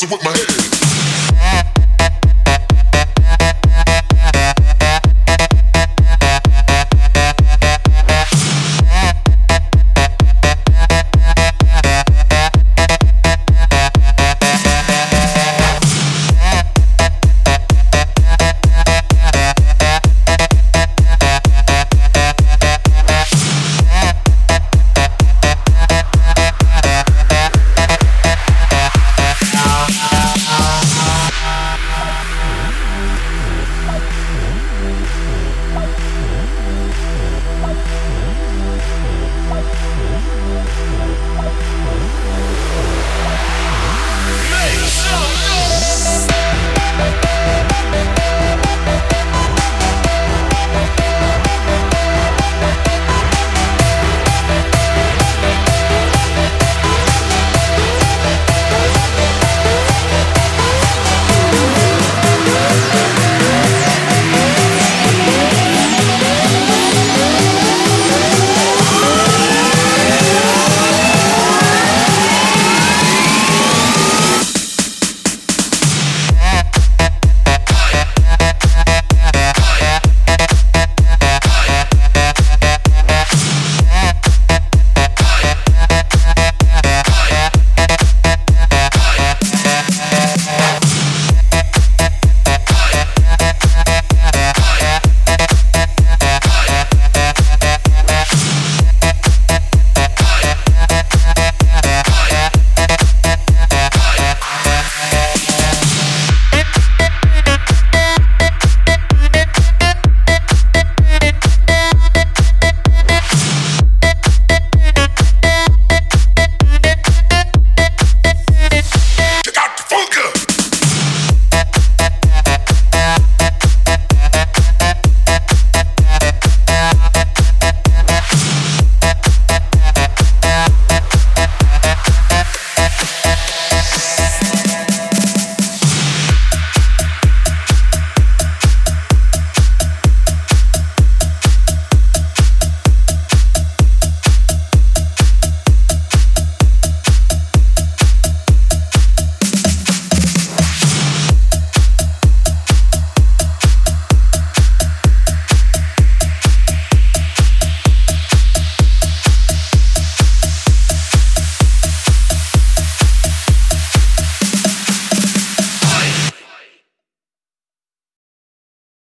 dancing with my head.